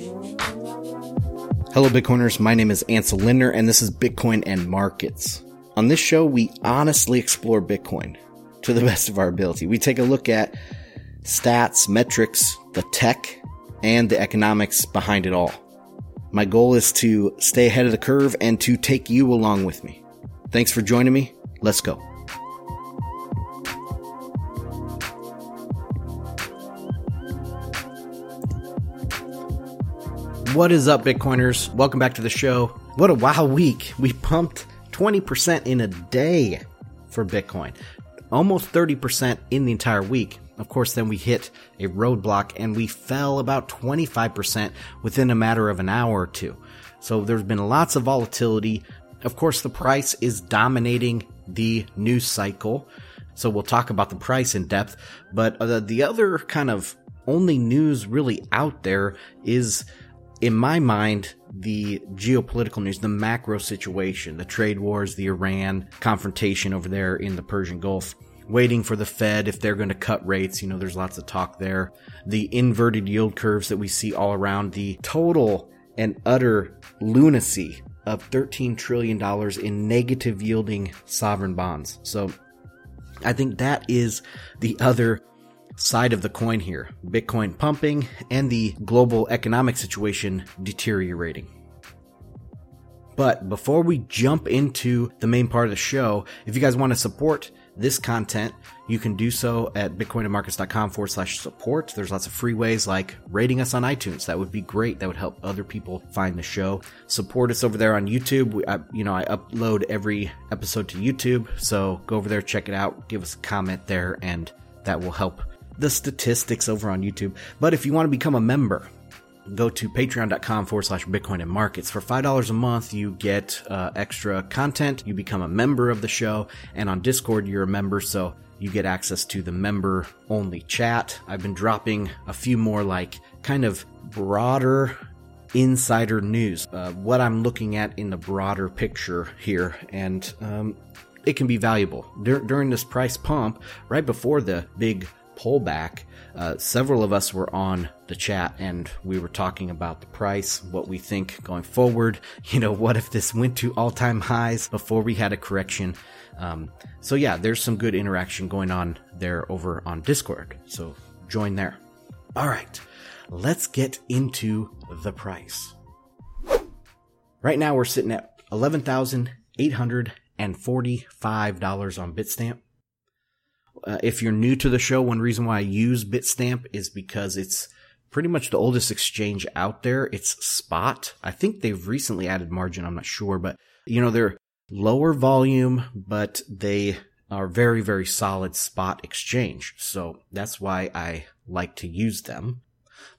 Hello, Bitcoiners. My name is Ansel Lindner, and this is Bitcoin and Markets. On this show, we honestly explore Bitcoin to the best of our ability. We take a look at stats, metrics, the tech, and the economics behind it all. My goal is to stay ahead of the curve and to take you along with me. Thanks for joining me. Let's go. What is up, Bitcoiners? Welcome back to the show. What a wow week. We pumped 20% in a day for Bitcoin, almost 30% in the entire week. Of course, then we hit a roadblock and we fell about 25% within a matter of an hour or two. So there's been lots of volatility. Of course, the price is dominating the news cycle. So we'll talk about the price in depth. But uh, the other kind of only news really out there is in my mind, the geopolitical news, the macro situation, the trade wars, the Iran confrontation over there in the Persian Gulf, waiting for the Fed if they're going to cut rates. You know, there's lots of talk there. The inverted yield curves that we see all around, the total and utter lunacy of $13 trillion in negative yielding sovereign bonds. So I think that is the other side of the coin here Bitcoin pumping and the global economic situation deteriorating. But before we jump into the main part of the show, if you guys want to support this content, you can do so at bitcoinandmarkets.com forward slash support. There's lots of free ways like rating us on iTunes. That would be great. That would help other people find the show. Support us over there on YouTube. We, I, you know, I upload every episode to YouTube. So go over there, check it out, give us a comment there, and that will help the statistics over on YouTube. But if you want to become a member, go to patreon.com forward slash Bitcoin and markets. For $5 a month, you get uh, extra content. You become a member of the show. And on Discord, you're a member. So you get access to the member only chat. I've been dropping a few more like kind of broader insider news, uh, what I'm looking at in the broader picture here. And, um, it can be valuable Dur- during this price pump right before the big pullback, uh, several of us were on the chat and we were talking about the price, what we think going forward. You know, what if this went to all time highs before we had a correction? Um, so yeah, there's some good interaction going on there over on Discord. So join there. All right, let's get into the price. Right now we're sitting at $11,845 on Bitstamp. Uh, if you're new to the show, one reason why I use Bitstamp is because it's pretty much the oldest exchange out there. It's spot. I think they've recently added margin. I'm not sure, but you know, they're lower volume, but they are very, very solid spot exchange. So that's why I like to use them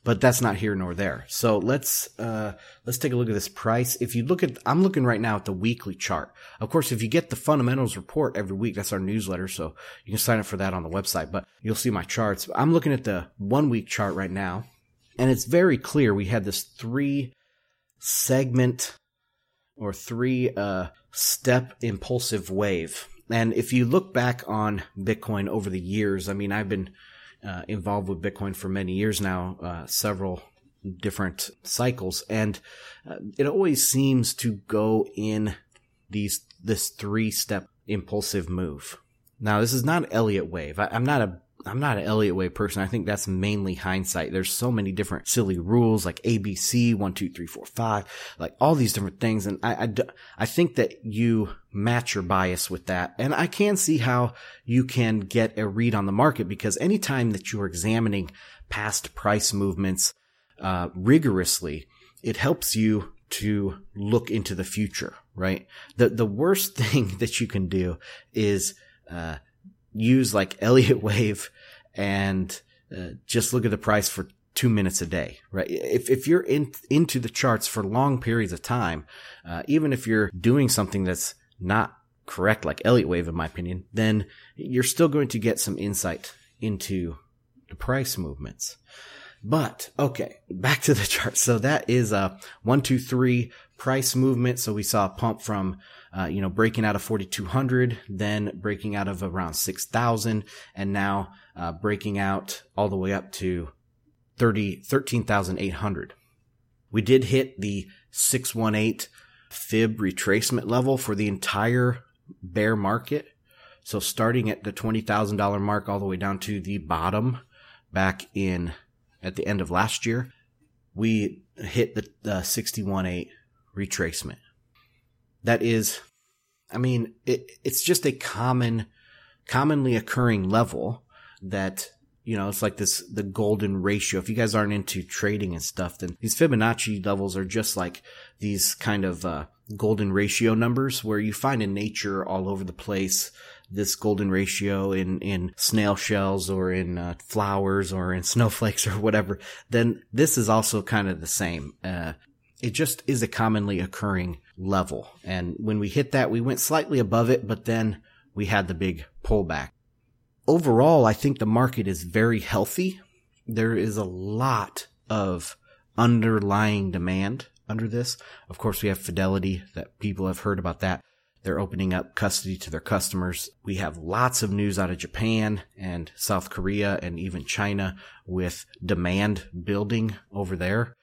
but that's not here nor there. So let's uh, let's take a look at this price. If you look at, I'm looking right now at the weekly chart. Of course, if you get the fundamentals report every week, that's our newsletter, so you can sign up for that on the website. But you'll see my charts. I'm looking at the one week chart right now, and it's very clear. We had this three segment or three uh, step impulsive wave. And if you look back on Bitcoin over the years, I mean, I've been uh, involved with Bitcoin for many years now, uh, several different cycles, and uh, it always seems to go in these this three step impulsive move. Now, this is not Elliott wave. I, I'm not a I'm not an Elliott Wave person. I think that's mainly hindsight. There's so many different silly rules like ABC, one, two, three, four, five, like all these different things. And I, I, I think that you match your bias with that. And I can see how you can get a read on the market because anytime that you're examining past price movements, uh, rigorously, it helps you to look into the future, right? The, the worst thing that you can do is, uh, use like Elliott Wave and uh, just look at the price for two minutes a day, right? If, if you're in, into the charts for long periods of time, uh, even if you're doing something that's not correct, like Elliott Wave, in my opinion, then you're still going to get some insight into the price movements. But okay, back to the chart. So that is a one, two, three price movement. So we saw a pump from uh, you know, breaking out of 4,200, then breaking out of around 6,000, and now uh, breaking out all the way up to 30, 13,800. We did hit the 618 fib retracement level for the entire bear market. So starting at the $20,000 mark all the way down to the bottom back in at the end of last year, we hit the, the 618 retracement. That is, I mean, it, it's just a common, commonly occurring level that you know, it's like this, the golden ratio. If you guys aren't into trading and stuff, then these Fibonacci levels are just like these kind of, uh, golden ratio numbers where you find in nature all over the place this golden ratio in, in snail shells or in uh, flowers or in snowflakes or whatever, then this is also kind of the same. Uh, it just is a commonly occurring level. And when we hit that, we went slightly above it, but then we had the big pullback overall, I think the market is very healthy. There is a lot of underlying demand under this. Of course, we have Fidelity that people have heard about that. They're opening up custody to their customers. We have lots of news out of Japan and South Korea and even China with demand building over there.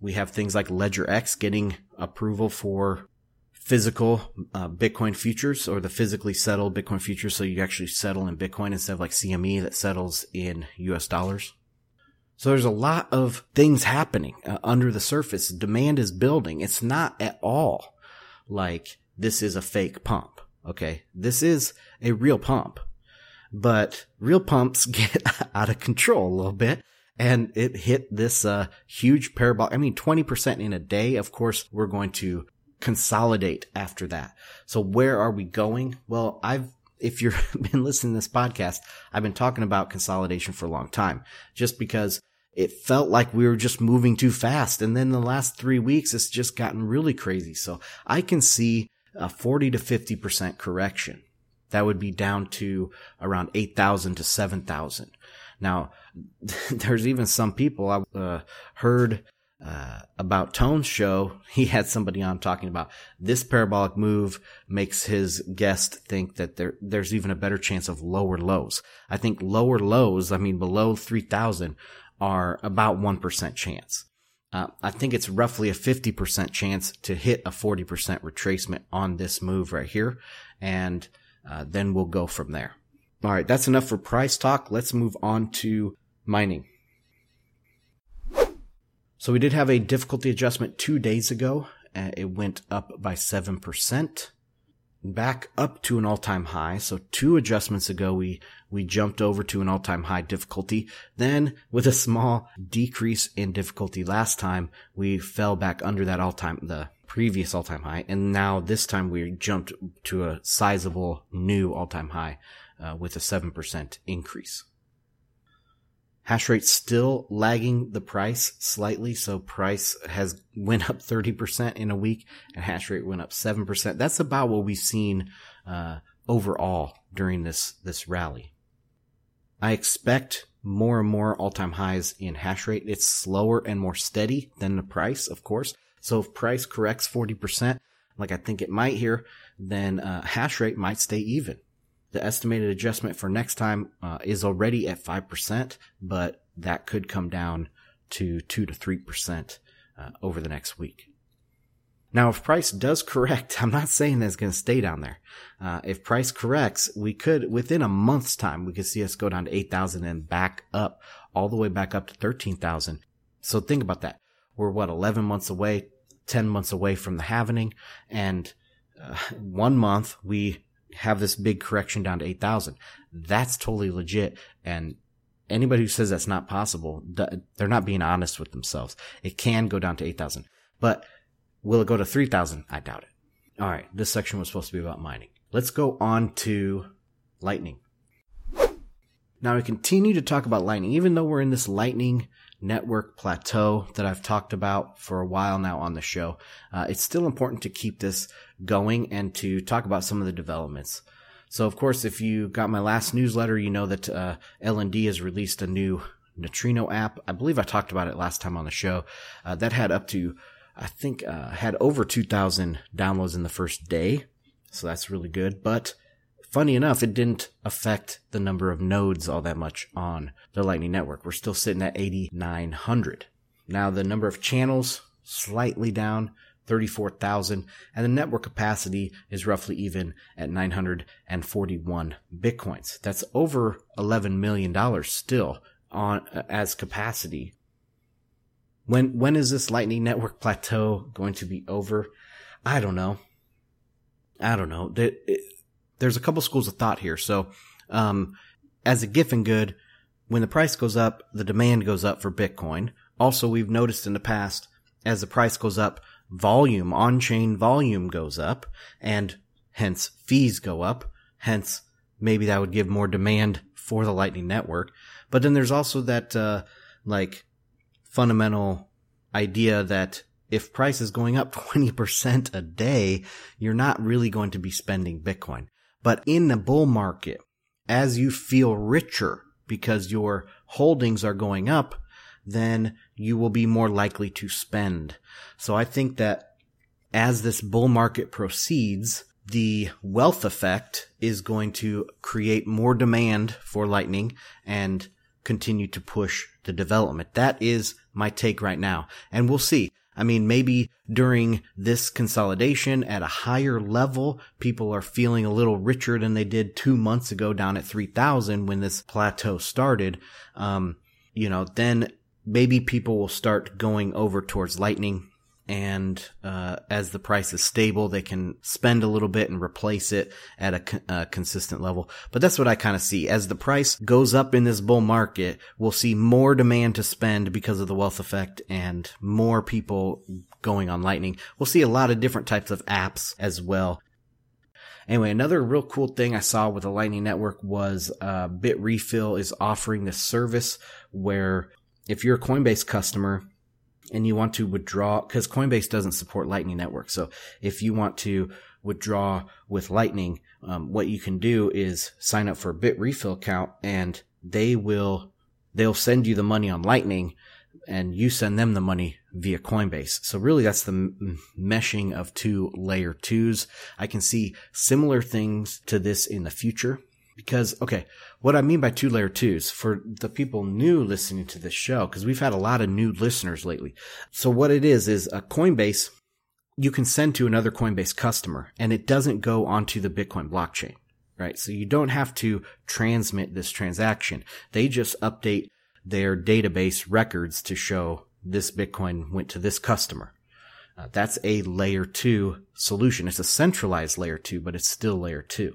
We have things like LedgerX getting approval for physical uh, Bitcoin futures or the physically settled Bitcoin futures. So you actually settle in Bitcoin instead of like CME that settles in US dollars. So there's a lot of things happening uh, under the surface. Demand is building. It's not at all like this is a fake pump. Okay. This is a real pump, but real pumps get out of control a little bit and it hit this uh, huge parabolic. I mean, 20% in a day. Of course, we're going to consolidate after that. So where are we going? Well, I've, if you've been listening to this podcast, I've been talking about consolidation for a long time just because it felt like we were just moving too fast. And then the last three weeks, it's just gotten really crazy. So I can see a 40 to 50% correction. That would be down to around 8,000 to 7,000. Now, there's even some people I uh, heard uh, about Tone's show, he had somebody on talking about this parabolic move makes his guest think that there there's even a better chance of lower lows. I think lower lows, I mean below 3000 are about 1% chance. Uh, I think it's roughly a 50% chance to hit a 40% retracement on this move right here. And uh, then we'll go from there. All right. That's enough for price talk. Let's move on to mining. So we did have a difficulty adjustment two days ago. Uh, it went up by 7%, back up to an all-time high. So two adjustments ago, we, we jumped over to an all-time high difficulty. Then with a small decrease in difficulty last time, we fell back under that all-time, the previous all-time high. And now this time we jumped to a sizable new all-time high, uh, with a 7% increase. Hash rate still lagging the price slightly. So price has went up 30% in a week and hash rate went up 7%. That's about what we've seen, uh, overall during this, this rally. I expect more and more all-time highs in hash rate. It's slower and more steady than the price, of course. So if price corrects 40%, like I think it might here, then, uh, hash rate might stay even. The estimated adjustment for next time uh, is already at 5%, but that could come down to 2 to 3% uh, over the next week. Now, if price does correct, I'm not saying that it's going to stay down there. Uh, if price corrects, we could, within a month's time, we could see us go down to 8,000 and back up all the way back up to 13,000. So think about that. We're what, 11 months away, 10 months away from the halvening and uh, one month we have this big correction down to 8,000. That's totally legit. And anybody who says that's not possible, they're not being honest with themselves. It can go down to 8,000, but will it go to 3,000? I doubt it. All right. This section was supposed to be about mining. Let's go on to lightning. Now we continue to talk about lightning, even though we're in this lightning network plateau that I've talked about for a while now on the show. Uh, it's still important to keep this going and to talk about some of the developments. So, of course, if you got my last newsletter, you know that uh, LND has released a new Neutrino app. I believe I talked about it last time on the show. Uh, that had up to, I think, uh, had over 2,000 downloads in the first day. So that's really good. But funny enough, it didn't affect the number of nodes all that much on the Lightning Network. We're still sitting at 8,900. Now, the number of channels slightly down, 34,000, and the network capacity is roughly even at 941 bitcoins. That's over 11 million dollars still on uh, as capacity. When when is this lightning network plateau going to be over? I don't know. I don't know. There's a couple schools of thought here. So, um, as a Giffen good, when the price goes up, the demand goes up for Bitcoin. Also, we've noticed in the past, as the price goes up, volume, on-chain volume goes up, and hence fees go up. Hence, maybe that would give more demand for the Lightning Network. But then there's also that, uh, like, fundamental idea that if price is going up 20% a day, you're not really going to be spending Bitcoin. But in the bull market, as you feel richer because your holdings are going up, then you will be more likely to spend. So I think that as this bull market proceeds, the wealth effect is going to create more demand for Lightning and continue to push the development. That is my take right now. And we'll see. I mean, maybe during this consolidation at a higher level, people are feeling a little richer than they did two months ago down at 3000 when this plateau started. Um, you know, then maybe people will start going over towards lightning and uh, as the price is stable, they can spend a little bit and replace it at a, a consistent level. But that's what I kind of see. As the price goes up in this bull market, we'll see more demand to spend because of the wealth effect and more people going on Lightning. We'll see a lot of different types of apps as well. Anyway, another real cool thing I saw with the Lightning Network was uh, Bitrefill is offering this service where if you're a Coinbase customer and you want to withdraw, because Coinbase doesn't support Lightning Network. So if you want to withdraw with Lightning, um, what you can do is sign up for a Bitrefill account and they will, they'll send you the money on Lightning and you send them the money via Coinbase. So really that's the m- meshing of two layer twos. I can see similar things to this in the future because, okay, what I mean by two layer twos for the people new listening to this show, because we've had a lot of new listeners lately. So what it is, is a Coinbase you can send to another Coinbase customer and it doesn't go onto the Bitcoin blockchain, right? So you don't have to transmit this transaction. They just update their database records to show this Bitcoin went to this customer. Uh, that's a layer two solution. It's a centralized layer two, but it's still layer two.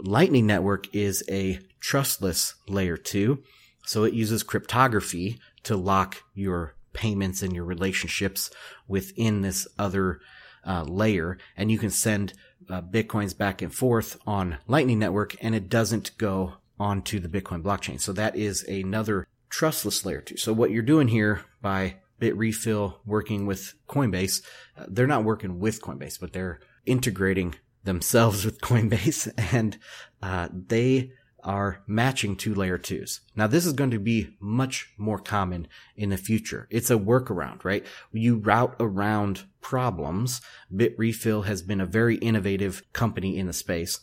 Lightning Network is a trustless layer two. So it uses cryptography to lock your payments and your relationships within this other uh, layer. And you can send uh, Bitcoins back and forth on Lightning Network and it doesn't go onto the Bitcoin blockchain. So that is another trustless layer two. So what you're doing here by Bitrefill working with Coinbase, uh, they're not working with Coinbase, but they're integrating themselves with Coinbase and uh, they are matching two layer twos. Now this is going to be much more common in the future. It's a workaround, right? You route around problems. Bitrefill has been a very innovative company in the space.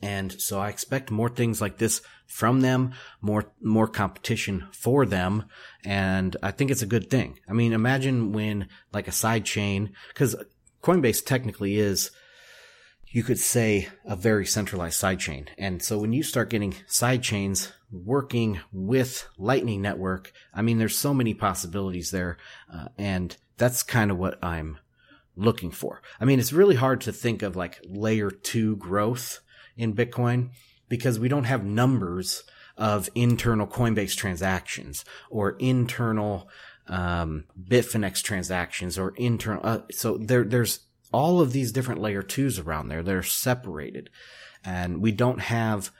And so I expect more things like this from them, more, more competition for them. And I think it's a good thing. I mean, imagine when like a side chain, cause Coinbase technically is you could say a very centralized sidechain. And so when you start getting sidechains working with Lightning Network, I mean, there's so many possibilities there. Uh, and that's kind of what I'm looking for. I mean, it's really hard to think of like layer two growth in Bitcoin because we don't have numbers of internal Coinbase transactions or internal um, Bitfinex transactions or internal. Uh, so there, there's all of these different layer twos around there. They're separated and we don't have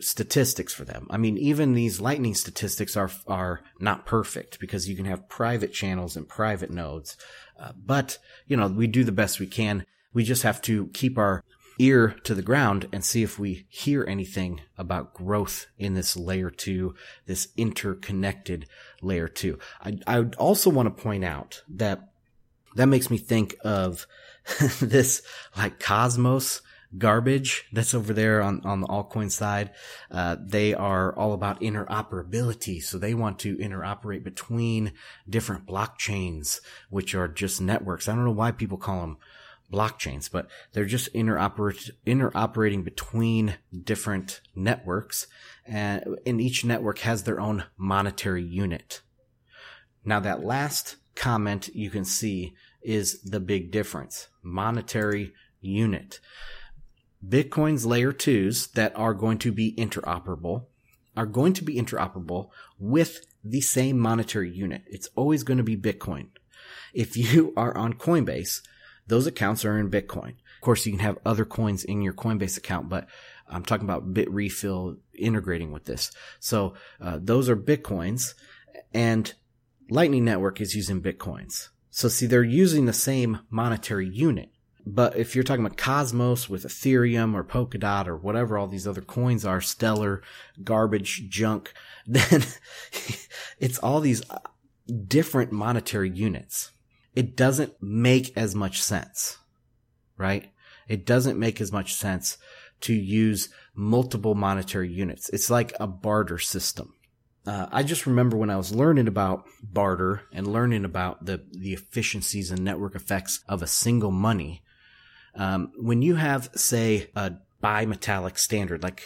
statistics for them. I mean, even these lightning statistics are, are not perfect because you can have private channels and private nodes. Uh, but, you know, we do the best we can. We just have to keep our ear to the ground and see if we hear anything about growth in this layer two, this interconnected layer two. I, I would also want to point out that that makes me think of this like Cosmos garbage that's over there on, on the altcoin side. Uh, they are all about interoperability. So they want to interoperate between different blockchains, which are just networks. I don't know why people call them blockchains, but they're just interoper- interoperating between different networks and, and each network has their own monetary unit. Now that last comment you can see is the big difference. Monetary unit. Bitcoin's layer twos that are going to be interoperable are going to be interoperable with the same monetary unit. It's always going to be Bitcoin. If you are on Coinbase, those accounts are in Bitcoin. Of course, you can have other coins in your Coinbase account, but I'm talking about Bitrefill integrating with this. So uh, those are Bitcoins, and Lightning Network is using Bitcoins. So see, they're using the same monetary unit. But if you're talking about Cosmos with Ethereum or Polkadot or whatever all these other coins are, Stellar, garbage, junk, then it's all these uh, different monetary units. It doesn't make as much sense, right? It doesn't make as much sense to use multiple monetary units. It's like a barter system uh, I just remember when I was learning about barter and learning about the, the efficiencies and network effects of a single money. Um, when you have, say, a bimetallic standard, like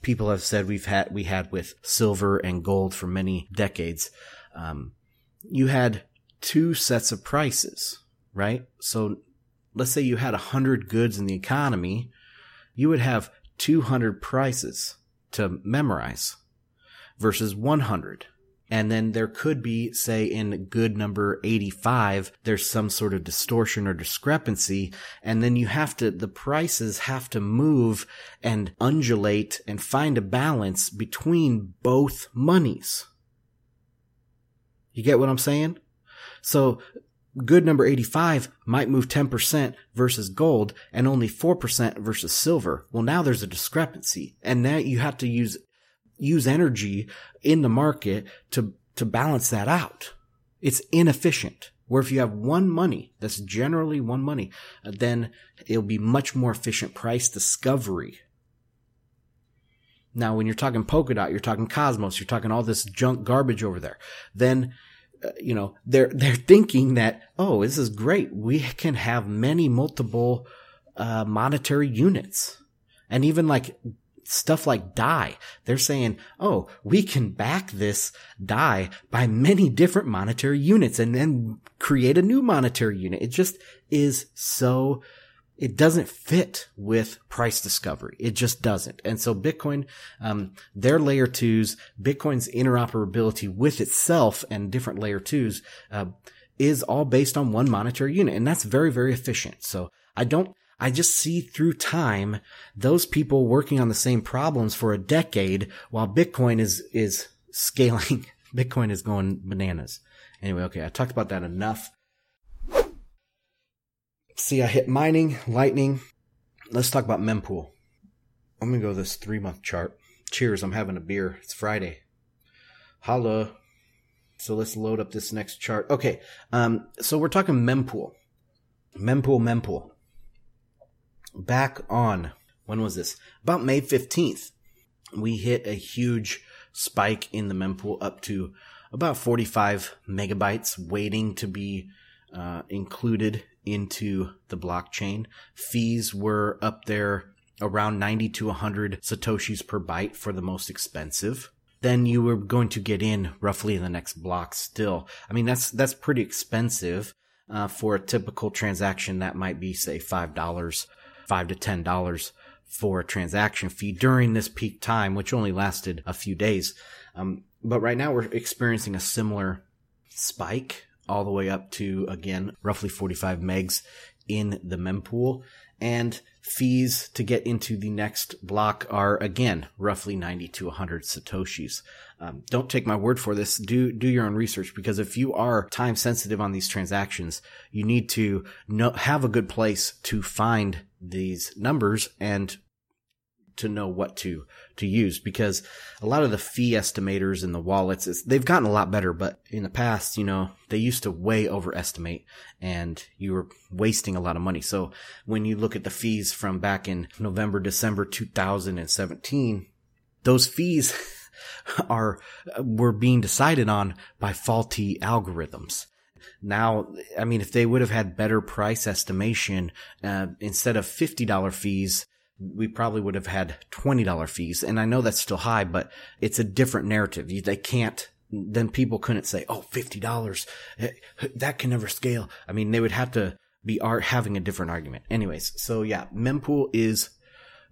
people have said we've had, we had with silver and gold for many decades, um, you had two sets of prices, right? So let's say you had a hundred goods in the economy, you would have 200 prices to memorize versus 100. And then there could be, say, in good number 85, there's some sort of distortion or discrepancy. And then you have to, the prices have to move and undulate and find a balance between both monies. You get what I'm saying? So good number 85 might move 10% versus gold and only 4% versus silver. Well, now there's a discrepancy and now you have to use use energy in the market to, to balance that out. It's inefficient. Where if you have one money, that's generally one money, then it'll be much more efficient price discovery. Now, when you're talking Polkadot, you're talking Cosmos, you're talking all this junk garbage over there, then, uh, you know, they're, they're thinking that, oh, this is great. We can have many multiple, uh, monetary units. And even like stuff like DAI. They're saying, oh, we can back this DAI by many different monetary units and then create a new monetary unit. It just is so, it doesn't fit with price discovery. It just doesn't. And so Bitcoin, um, their layer twos, Bitcoin's interoperability with itself and different layer twos, uh, is all based on one monetary unit. And that's very, very efficient. So I don't, I just see through time those people working on the same problems for a decade while Bitcoin is, is scaling. Bitcoin is going bananas. Anyway, okay, I talked about that enough. See, I hit mining, lightning. Let's talk about mempool. I'm gonna go this three month chart. Cheers, I'm having a beer. It's Friday. Holla. So let's load up this next chart. Okay, um, so we're talking mempool. Mempool, mempool back on, when was this? About May 15th, we hit a huge spike in the mempool up to about 45 megabytes waiting to be uh, included into the blockchain. Fees were up there around 90 to 100 satoshis per byte for the most expensive. Then you were going to get in roughly in the next block still. I mean, that's, that's pretty expensive, uh, for a typical transaction that might be, say, $5 five to ten dollars for a transaction fee during this peak time, which only lasted a few days. Um, but right now we're experiencing a similar spike all the way up to again roughly 45 megs in the mempool. And fees to get into the next block are again roughly 90 to 100 satoshis. Um, don't take my word for this. Do do your own research because if you are time sensitive on these transactions you need to know have a good place to find these numbers and to know what to to use because a lot of the fee estimators and the wallets is, they've gotten a lot better but in the past you know they used to way overestimate and you were wasting a lot of money. So when you look at the fees from back in November December 2017 those fees are were being decided on by faulty algorithms now, I mean, if they would have had better price estimation, uh, instead of $50 fees, we probably would have had $20 fees. And I know that's still high, but it's a different narrative. They can't, then people couldn't say, oh, $50, eh, that can never scale. I mean, they would have to be art having a different argument. Anyways, so yeah, mempool is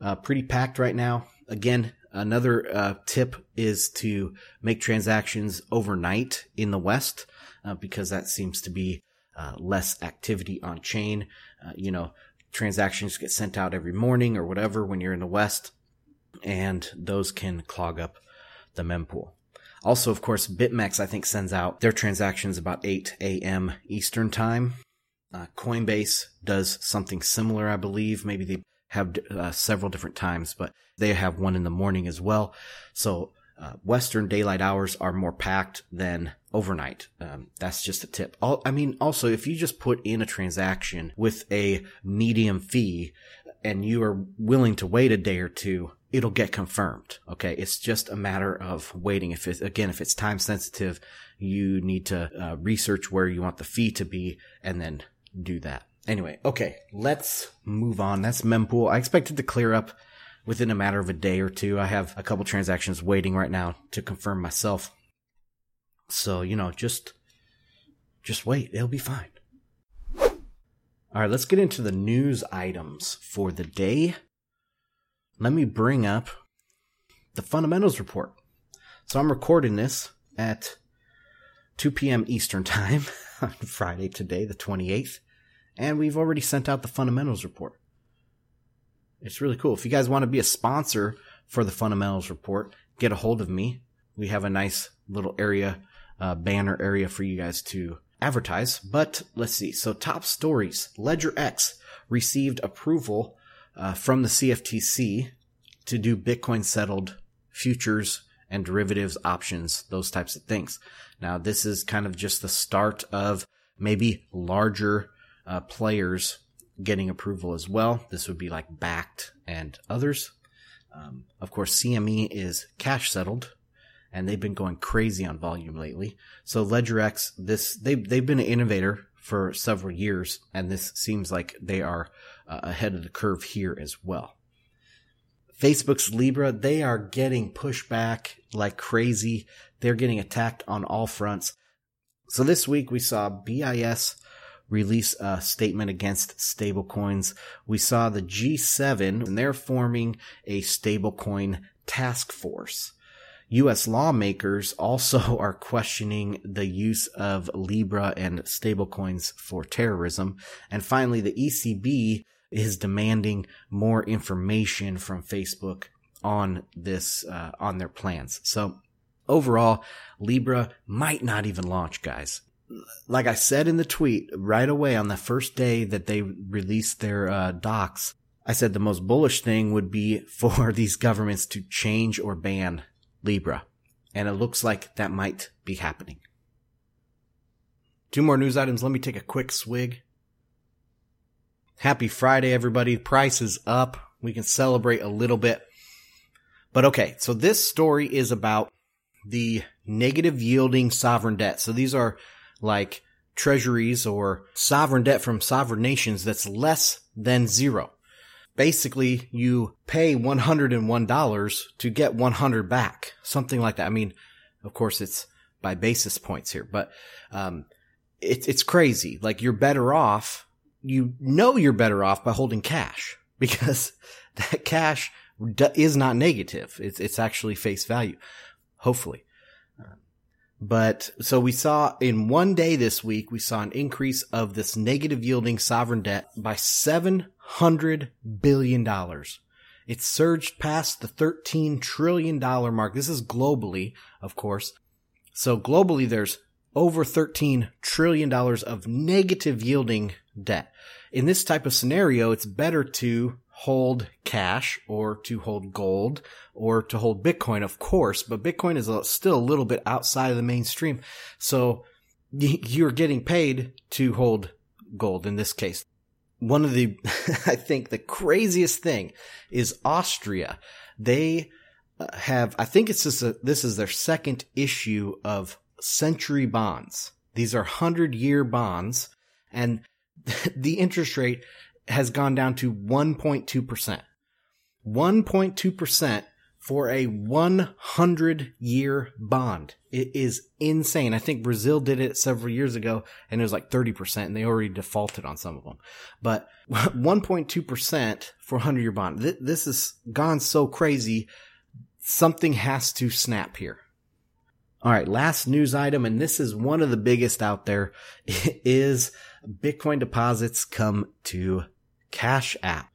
uh, pretty packed right now. Again, another uh, tip is to make transactions overnight in the West uh, because that seems to be uh, less activity on chain. Uh, you know, transactions get sent out every morning or whatever when you're in the West, and those can clog up the mempool. Also, of course, BitMEX, I think, sends out their transactions about 8 a.m. Eastern time. Uh, Coinbase does something similar, I believe. Maybe they have uh, several different times, but they have one in the morning as well. So uh, Western daylight hours are more packed than overnight. Um, that's just a tip. All, I mean, also, if you just put in a transaction with a medium fee and you are willing to wait a day or two, it'll get confirmed. Okay. It's just a matter of waiting. If it's, again, if it's time sensitive, you need to uh, research where you want the fee to be and then do that. Anyway, okay, let's move on. That's mempool. I expected to clear up within a matter of a day or two. I have a couple transactions waiting right now to confirm myself. So, you know, just just wait. It'll be fine. All right, let's get into the news items for the day. Let me bring up the fundamentals report. So I'm recording this at 2 p.m. Eastern Time on Friday today, the 28th, and we've already sent out the fundamentals report. It's really cool. If you guys want to be a sponsor for the fundamentals report, get a hold of me. We have a nice little area, uh, banner area for you guys to advertise. But let's see. So top stories. LedgerX received approval uh, from the CFTC to do Bitcoin settled futures and derivatives options, those types of things. Now, this is kind of just the start of maybe larger uh, players getting approval as well. This would be like Bakkt and others. Um, of course, CME is cash settled, and they've been going crazy on volume lately. So LedgerX, this they they've been an innovator for several years, and this seems like they are uh, ahead of the curve here as well. Facebook's Libra, they are getting pushback like crazy. They're getting attacked on all fronts. So this week we saw BIS release a statement against stablecoins. We saw the G7 and they're forming a stablecoin task force. US lawmakers also are questioning the use of Libra and stablecoins for terrorism. And finally, the ECB is demanding more information from Facebook on this, uh, on their plans. So overall, Libra might not even launch, guys like I said in the tweet right away on the first day that they released their uh, docs, I said the most bullish thing would be for these governments to change or ban Libra. And it looks like that might be happening. Two more news items. Let me take a quick swig. Happy Friday, everybody. Price is up. We can celebrate a little bit. But okay, so this story is about the negative yielding sovereign debt. So these are like treasuries or sovereign debt from sovereign nations that's less than zero. Basically, you pay $101 to get 100 back. Something like that. I mean, of course it's by basis points here, but, um, it's, it's crazy. Like you're better off. You know you're better off by holding cash because that cash is not negative. It's, it's actually face value. Hopefully. But so we saw in one day this week, we saw an increase of this negative yielding sovereign debt by $700 billion. It surged past the $13 trillion mark. This is globally, of course. So globally, there's over $13 trillion of negative yielding debt. In this type of scenario, it's better to hold cash or to hold gold or to hold Bitcoin, of course, but Bitcoin is still a little bit outside of the mainstream. So you're getting paid to hold gold in this case. One of the, I think the craziest thing is Austria. They uh, have, I think it's just a, this is their second issue of century bonds. These are hundred year bonds and the interest rate has gone down to 1.2%. 1.2% for a 100 year bond. It is insane. I think Brazil did it several years ago and it was like 30% and they already defaulted on some of them. But 1.2% for a 100 year bond. This has gone so crazy. Something has to snap here. All right. Last news item. And this is one of the biggest out there is Bitcoin deposits come to Cash App.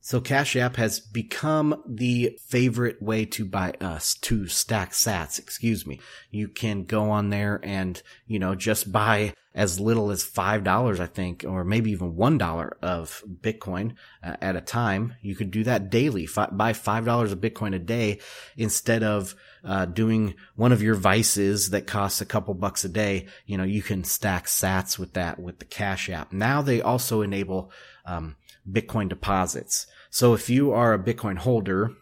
So Cash App has become the favorite way to buy us to stack sats, excuse me. You can go on there and, you know, just buy as little as $5, I think, or maybe even $1 of Bitcoin uh, at a time. You could do that daily, F- buy $5 of Bitcoin a day instead of uh, doing one of your vices that costs a couple bucks a day. You know, you can stack sats with that with the Cash App. Now they also enable um, Bitcoin deposits. So if you are a Bitcoin holder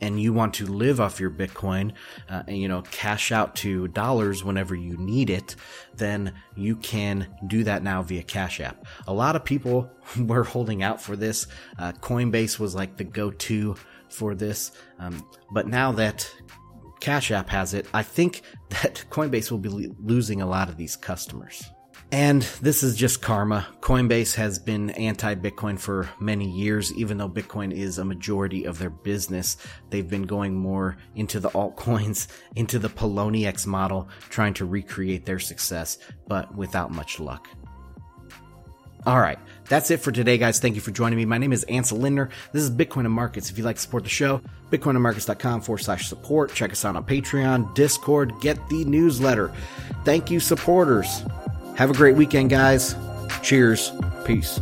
and you want to live off your Bitcoin, uh, and you know, cash out to dollars whenever you need it, then you can do that now via Cash App. A lot of people were holding out for this. Uh, Coinbase was like the go-to for this, um, but now that Cash App has it, I think that Coinbase will be losing a lot of these customers. And this is just karma. Coinbase has been anti Bitcoin for many years, even though Bitcoin is a majority of their business. They've been going more into the altcoins, into the Poloniex model, trying to recreate their success, but without much luck. All right. That's it for today, guys. Thank you for joining me. My name is Ansel Lindner. This is Bitcoin and Markets. If you'd like to support the show, bitcoinandmarkets.com forward slash support. Check us out on Patreon, Discord, get the newsletter. Thank you, supporters. Have a great weekend, guys. Cheers. Peace.